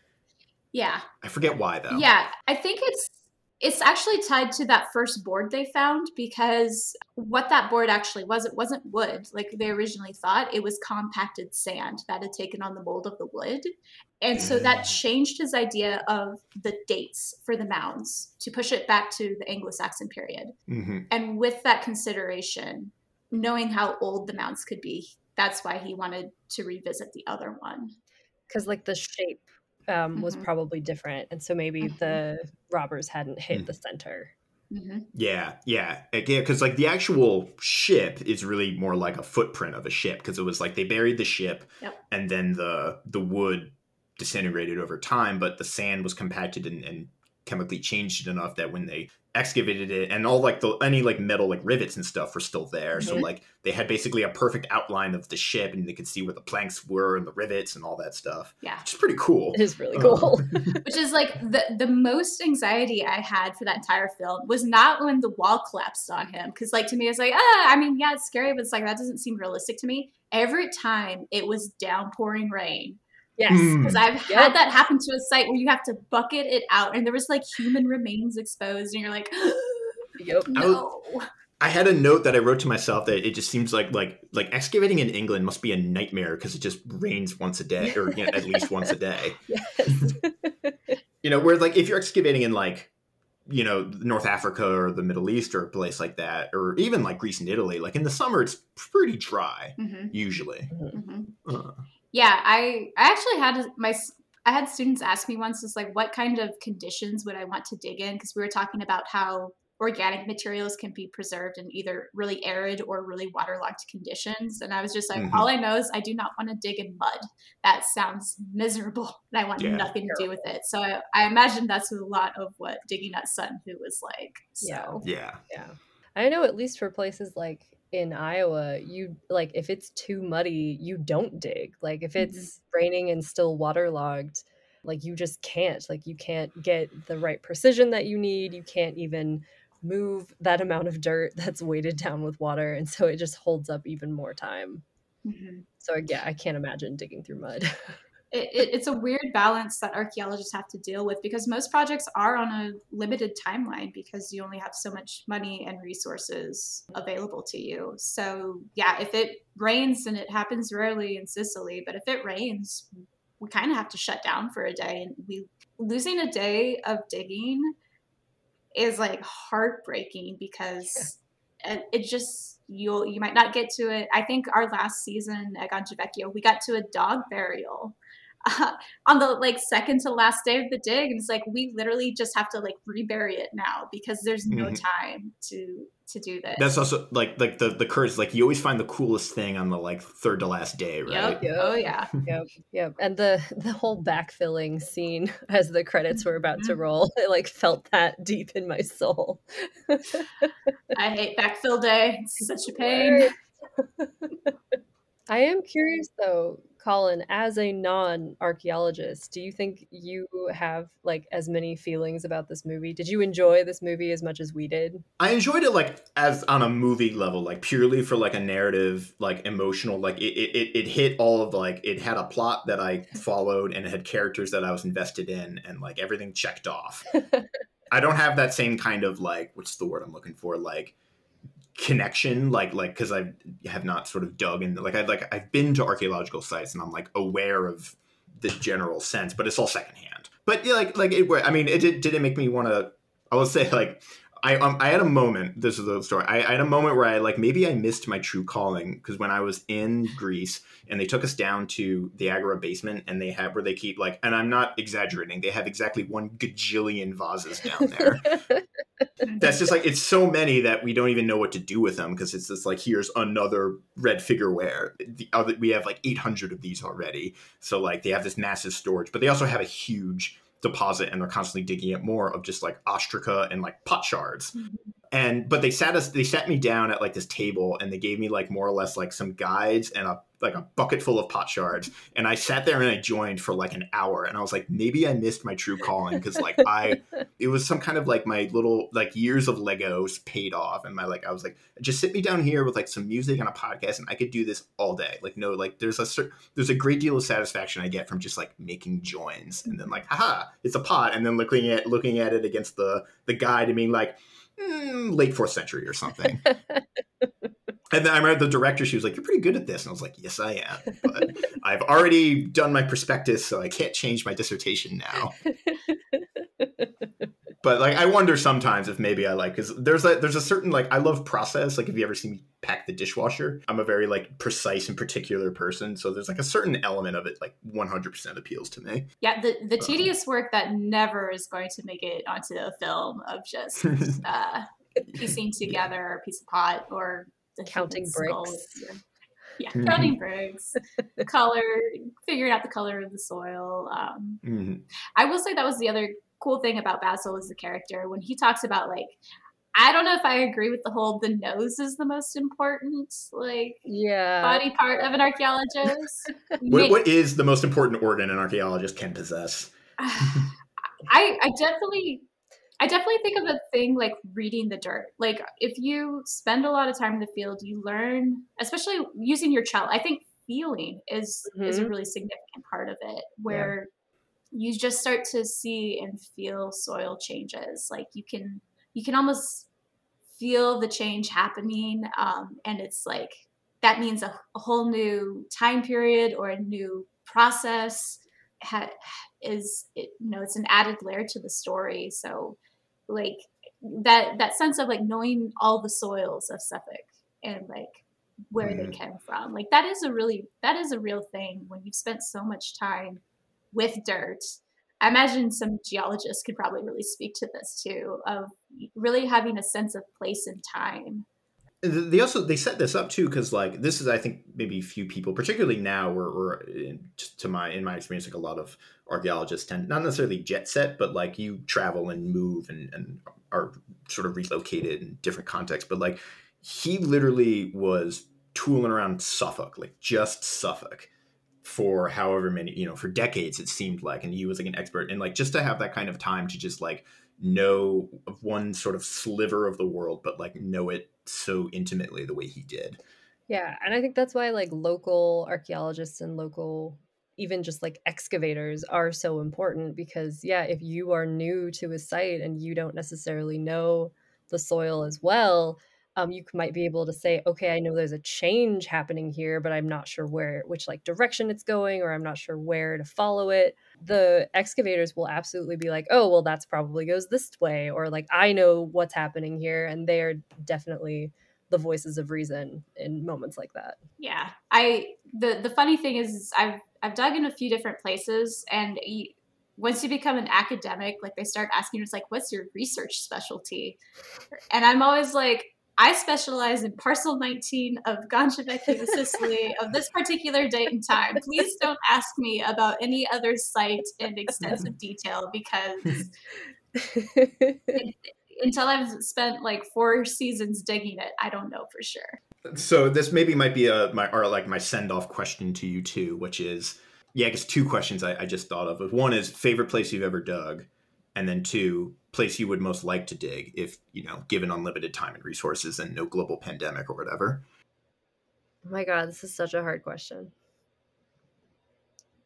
Yeah. i forget why though Yeah, I think it's It's actually tied to that first board they found because what that board actually was, it wasn't wood like they originally thought. It was compacted sand that had taken on the mold of the wood. And so that Mm. changed his idea of the dates for the mounds to push it back to the Anglo Saxon period. hmm And with that consideration, knowing how old the mounds could be, that's why he wanted to revisit the other one. because like the shape um, was Mhm. probably different, and so maybe Mhm. the robbers hadn't hit Mm. the center. hmm Yeah, yeah, again, because like the actual ship is really more like a footprint of a ship because it was like they buried the ship, Yep. and then the the wood disintegrated over time, but the sand was compacted and, and chemically changed it enough that when they excavated it and all like the any like metal like rivets and stuff were still there so Mhm. like they had basically a perfect outline of the ship and they could see where the planks were and the rivets and all that stuff Yeah. which is pretty cool It is really Uh, cool. Which is like the the most anxiety I had for that entire film was not when the wall collapsed on him. Cause like to me it's like, ah, I mean, yeah, it's scary, but it's like that doesn't seem realistic to me. Every time it was downpouring rain. Yes. Mm. Because I've Yep. had that happen to a site where you have to bucket it out and there was like human remains exposed and you're like, Yep. I no. I had a note that I wrote to myself that it just seems like like like excavating in England must be a nightmare because it just rains once a day or you know, at least once a day. Yes. You know, where like if you're excavating in like you know North Africa or the Middle East or a place like that, or even like Greece and Italy, like in the summer it's pretty dry hmm usually. hmm Uh, Yeah, I I actually had my I had students ask me once, it's like, what kind of conditions would I want to dig in? Because we were talking about how organic materials can be preserved in either really arid or really waterlogged conditions. And I was just like, Mhm. all I know is I do not want to dig in mud. That sounds miserable, and I want Yeah. nothing to do with it. So I, I imagine that's a lot of what digging at Sutton Hoo was like. So Yeah. yeah, Yeah. I know at least for places like in Iowa, you like if it's too muddy, you don't dig. Like if it's raining and still waterlogged, like you just can't. Like you can't get the right precision that you need. You can't even move that amount of dirt that's weighted down with water and so it just holds up even more time. mhm. So yeah, I can't imagine digging through mud. it, it, it's a weird balance that archaeologists have to deal with because most projects are on a limited timeline because you only have so much money and resources available to you. So, yeah, if it rains, and it happens rarely in Sicily, but if it rains, we kind of have to shut down for a day. And we losing a day of digging is like heartbreaking because it, it just you'll you might not get to it. I think our last season at Gangivecchio, we got to a dog burial uh, on the like second to last day of the dig, and it's like we literally just have to like rebury it now because there's no Mhm. time to to do this. that's also like like the the curse. Like you always find the coolest thing on the like third to last day, right? Yep. Oh yeah. yep. Yep. And the the whole backfilling scene as the credits were about to Mhm. roll, I like felt that deep in my soul. I hate backfill day. It's such a pain. I am curious though, Colin, as a non-archaeologist, do you think you have like as many feelings about this movie? Did you enjoy this movie as much as we did? I enjoyed it like as on a movie level, like purely for like a narrative, like emotional, like it it, it- it hit all of like it had a plot that I followed and it had characters that I was invested in and like everything checked off. I don't have that same kind of like what's the word I'm looking for, like connection, like like because I have not sort of dug in like I like I've been to archaeological sites and I'm like aware of the general sense, but it's all secondhand. But yeah, like like it. I mean, it did. Did it make me want to? I will say like I um, I had a moment. This is the story. I, I had a moment where I like maybe I missed my true calling because when I was in Greece and they took us down to the Agora basement and they have where they keep like and I'm not exaggerating. They have exactly one gajillion vases down there. That's just like it's so many that we don't even know what to do with them because it's just like here's another red figureware. The other we have like 800 of these already. So like they have this massive storage, but they also have a huge deposit and they're constantly digging up more of just like ostraca and like pot shards. Mm-hmm. And but they sat us they sat me down at like this table and they gave me like more or less like some guides and a like a bucket full of pot shards. And i sat there and i joined for like an hour and i was like maybe i missed my true calling because like i it was some kind of like my little like years of legos paid off and my like i was like just sit me down here with like some music and a podcast and i could do this all day. Like no like there's a there's a great deal of satisfaction i get from just like making joins and then like haha it's a pot and then looking at looking at it against the the guide and being like mm, late fourth century or something and then I remember the director, she was like, You're pretty good at this. And I was like, Yes, I am. But I've already done my prospectus, so I can't change my dissertation now. but like I wonder sometimes if maybe I like because there's a there's a certain like I love process. Like if you ever see me pack the dishwasher, I'm a very like precise and particular person. So there's like a certain element of it like 100% appeals to me. Yeah, the the tedious work that never is going to make it onto a film of just uh, piecing together a piece of pot or the Counting bricks. Yeah, Mhm. counting bricks, color, figuring out the color of the soil. Um, Mhm. I will say that was the other cool thing about Basil as a character when he talks about like. I don't know if I agree with the whole the nose is the most important like yeah. body part of an archaeologist. What, what is the most important organ an archaeologist can possess? I I definitely I definitely think of a thing like reading the dirt. Like if you spend a lot of time in the field, you learn, especially using your cello. I think feeling is is a Mhm. really significant part of it, where you just start to see and feel soil changes. Like you can you can almost feel the change happening, um, and it's like that means a, a whole new time period or a new process ha- is it, you know it's an added layer to the story so like that that sense of like knowing all the soils of suffolk and like where they Mhm. came from like that is a really that is a real thing when you've spent so much time with dirt. I imagine some geologists could probably really speak to this too of really having a sense of place and time. They also they set this up too because like this is i think maybe few people particularly now we're in, to my in my experience like a lot of archaeologists tend not necessarily jet set but like you travel and move and, and are sort of relocated in different contexts but like he literally was tooling around suffolk like just suffolk for however many you know for decades it seemed like and he was like an expert and like just to have that kind of time to just like know one sort of sliver of the world but like know it so intimately the way he did. Yeah, and I think that's why like local archaeologists and local even just like excavators are so important because yeah, if you are new to a site and you don't necessarily know the soil as well, um, you might be able to say, okay, I know there's a change happening here, but I'm not sure where, which like direction it's going, or I'm not sure where to follow it. The excavators will absolutely be like, oh, well, that's probably goes this way, or like I know what's happening here, and they are definitely the voices of reason in moments like that. Yeah, I the the funny thing is I've I've dug in a few different places, and you, once you become an academic, like they start asking you, it's like, what's your research specialty? And I'm always like, I specialize in parcel 19 of Gangivecchio, Sicily, of this particular date and time. Please don't ask me about any other site in extensive detail because until I've spent like four seasons digging it, I don't know for sure. so this maybe might be a my or like my send off question to you too which is yeah i guess two questions I, I just thought of one is favorite place you've ever dug and then two place you would most like to dig if you know given unlimited time and resources and no global pandemic or whatever Oh my god, this is such a hard question.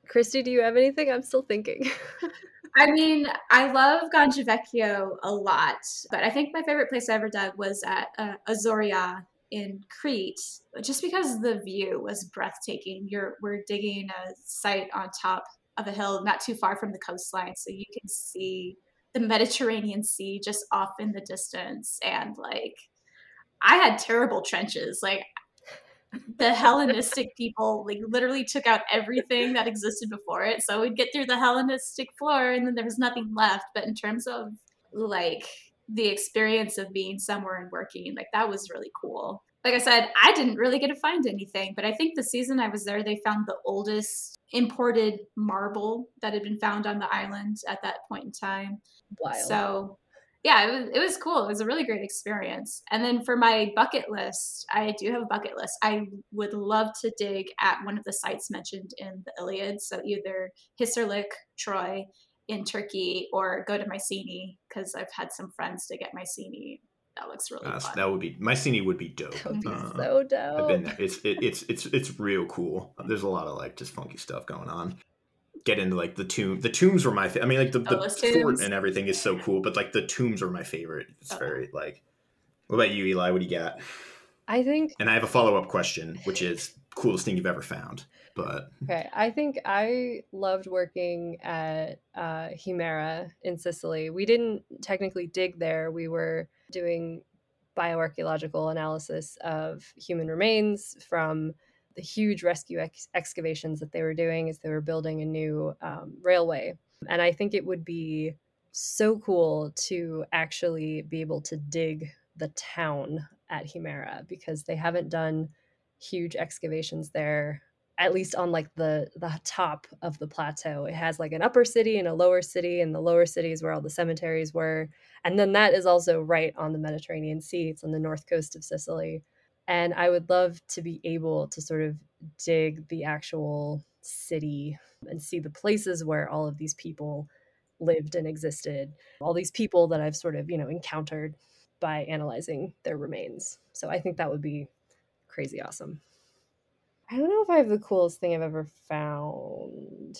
Christy, do you have anything? I'm still thinking. I mean, I love Gangivecchio a lot, but I think my favorite place I ever dug was at uh, Azoria in Crete, just because the view was breathtaking. You're we're digging a site on top of a hill, not too far from the coastline, so you can see the Mediterranean Sea just off in the distance, and like I had terrible trenches, like. The Hellenistic people like literally took out everything that existed before it. So we'd get through the Hellenistic floor and then there was nothing left. But in terms of like the experience of being somewhere and working, like that was really cool. Like I said, I didn't really get to find anything, but I think the season I was there, they found the oldest imported marble that had been found on the island at that point in time. Wild. So yeah, it was, it was cool. It was a really great experience. And then for my bucket list, I do have a bucket list. I would love to dig at one of the sites mentioned in the Iliad. So either Hisarlik, Troy in Turkey, or go to Mycenae because I've had some friends to get Mycenae. That looks really Uh, fun. that would be Mycenae would be dope. That would be Uh, so dope. I've been there. It's it, it's it's it's real cool. There's a lot of like just funky stuff going on. Get into like the tomb. The tombs were my. Fa- I mean, like the, Oh, the those fort tombs. and everything is so cool, but like the tombs are my favorite. It's Oh. very like. What about you, Eli? What do you got? I think And I have a follow up question, which is coolest thing you've ever found. But Okay, I think I loved working at uh, Himera in Sicily. We didn't technically dig there. We were doing bioarchaeological analysis of human remains from the huge rescue ex- excavations that they were doing as they were building a new um, railway. And I think it would be so cool to actually be able to dig the town at Himera because they haven't done huge excavations there at least on like the the top of the plateau. It has like an upper city and a lower city and the lower city is where all the cemeteries were and then that is also right on the mediterranean sea. It's on the north coast of sicily and i would love to be able to sort of dig the actual city and see the places where all of these people lived and existed all these people that i've sort of you know encountered by analyzing their remains. So i think that would be crazy awesome I don't know if I have the coolest thing I've ever found.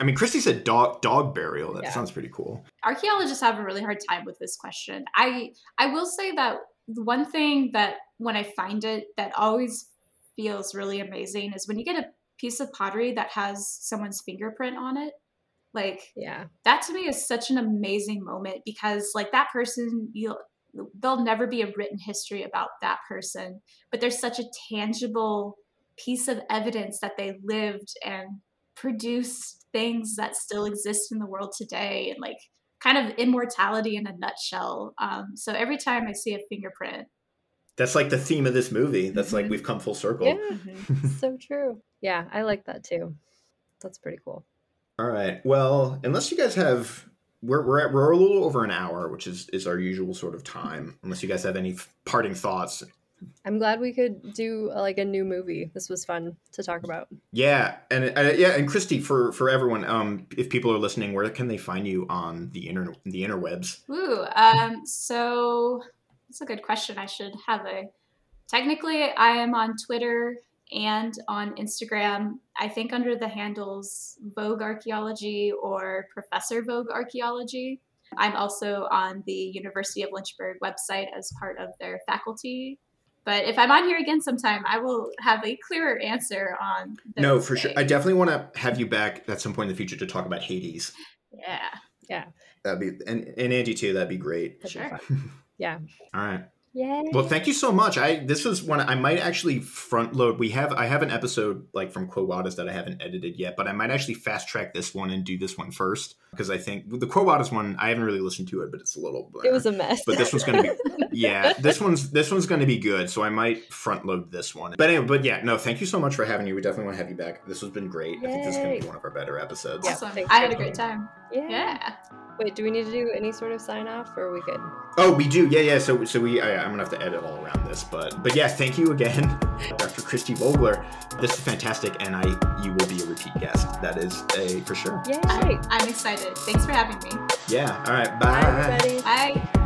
I mean, Christy said dog dog burial. That Yeah. sounds pretty cool. archaeologists have a really hard time with this question. I I will say that the one thing that when I find it that always feels really amazing is when you get a piece of pottery that has someone's fingerprint on it. Like Yeah. that to me is such an amazing moment because like that person you'll there'll never be a written history about that person but there's such a tangible piece of evidence that they lived and produced things that still exist in the world today and like kind of immortality in a nutshell um, so every time i see a fingerprint That's like the theme of this movie. That's like Mhm. we've come full circle. Yeah. so true. Yeah, I like that too. That's pretty cool. All right. Well, unless you guys have, we're we're at, we're a little over an hour, which is is our usual sort of time. Unless you guys have any f- parting thoughts. I'm glad we could do uh, like a new movie. This was fun to talk about. Yeah, and uh, yeah, and Christy, for for everyone, um, if people are listening, where can they find you on the inter the interwebs? Ooh, um, so that's a good question. I should have a. Technically, I am on Twitter and on Instagram. I think under the handles Vogue Archaeology or Professor Vogue Archaeology. I'm also on the University of Lynchburg website as part of their faculty. But if I'm on here again sometime, I will have a clearer answer on. No, those for sure. I definitely want to have you back at some point in the future to talk about Hades. yeah, Yeah. That'd be and, and Angie too. That'd be great. That'd Sure. fun. Yeah. All right. Yay. Well, thank you so much. I this was one I might actually front load. We have I have an episode like from Quo Vadis that I haven't edited yet, but I might actually fast track this one and do this one first because I think the Quo Vadis one I haven't really listened to it, but it's a little. it was a mess. But this one's gonna be yeah. This one's this one's gonna be good, so I might front load this one. But anyway, but yeah, no, thank you so much for having you. We definitely want to have you back. This has been great. I think this is gonna be one of our better episodes. Yeah, awesome. I had a great time. yeah. Yeah. Wait, do we need to do any sort of sign off or are we good? Oh, we do. Yeah, yeah. So, so we. I, I'm gonna have to edit all around this, but, but yeah. Thank you again, Dr. Christy Vogler. This is fantastic, and I, you will be a repeat guest. That is a for sure. Yay. I'm, I'm excited. Thanks for having me. Yeah. All right. Bye, Bye. everybody. Bye.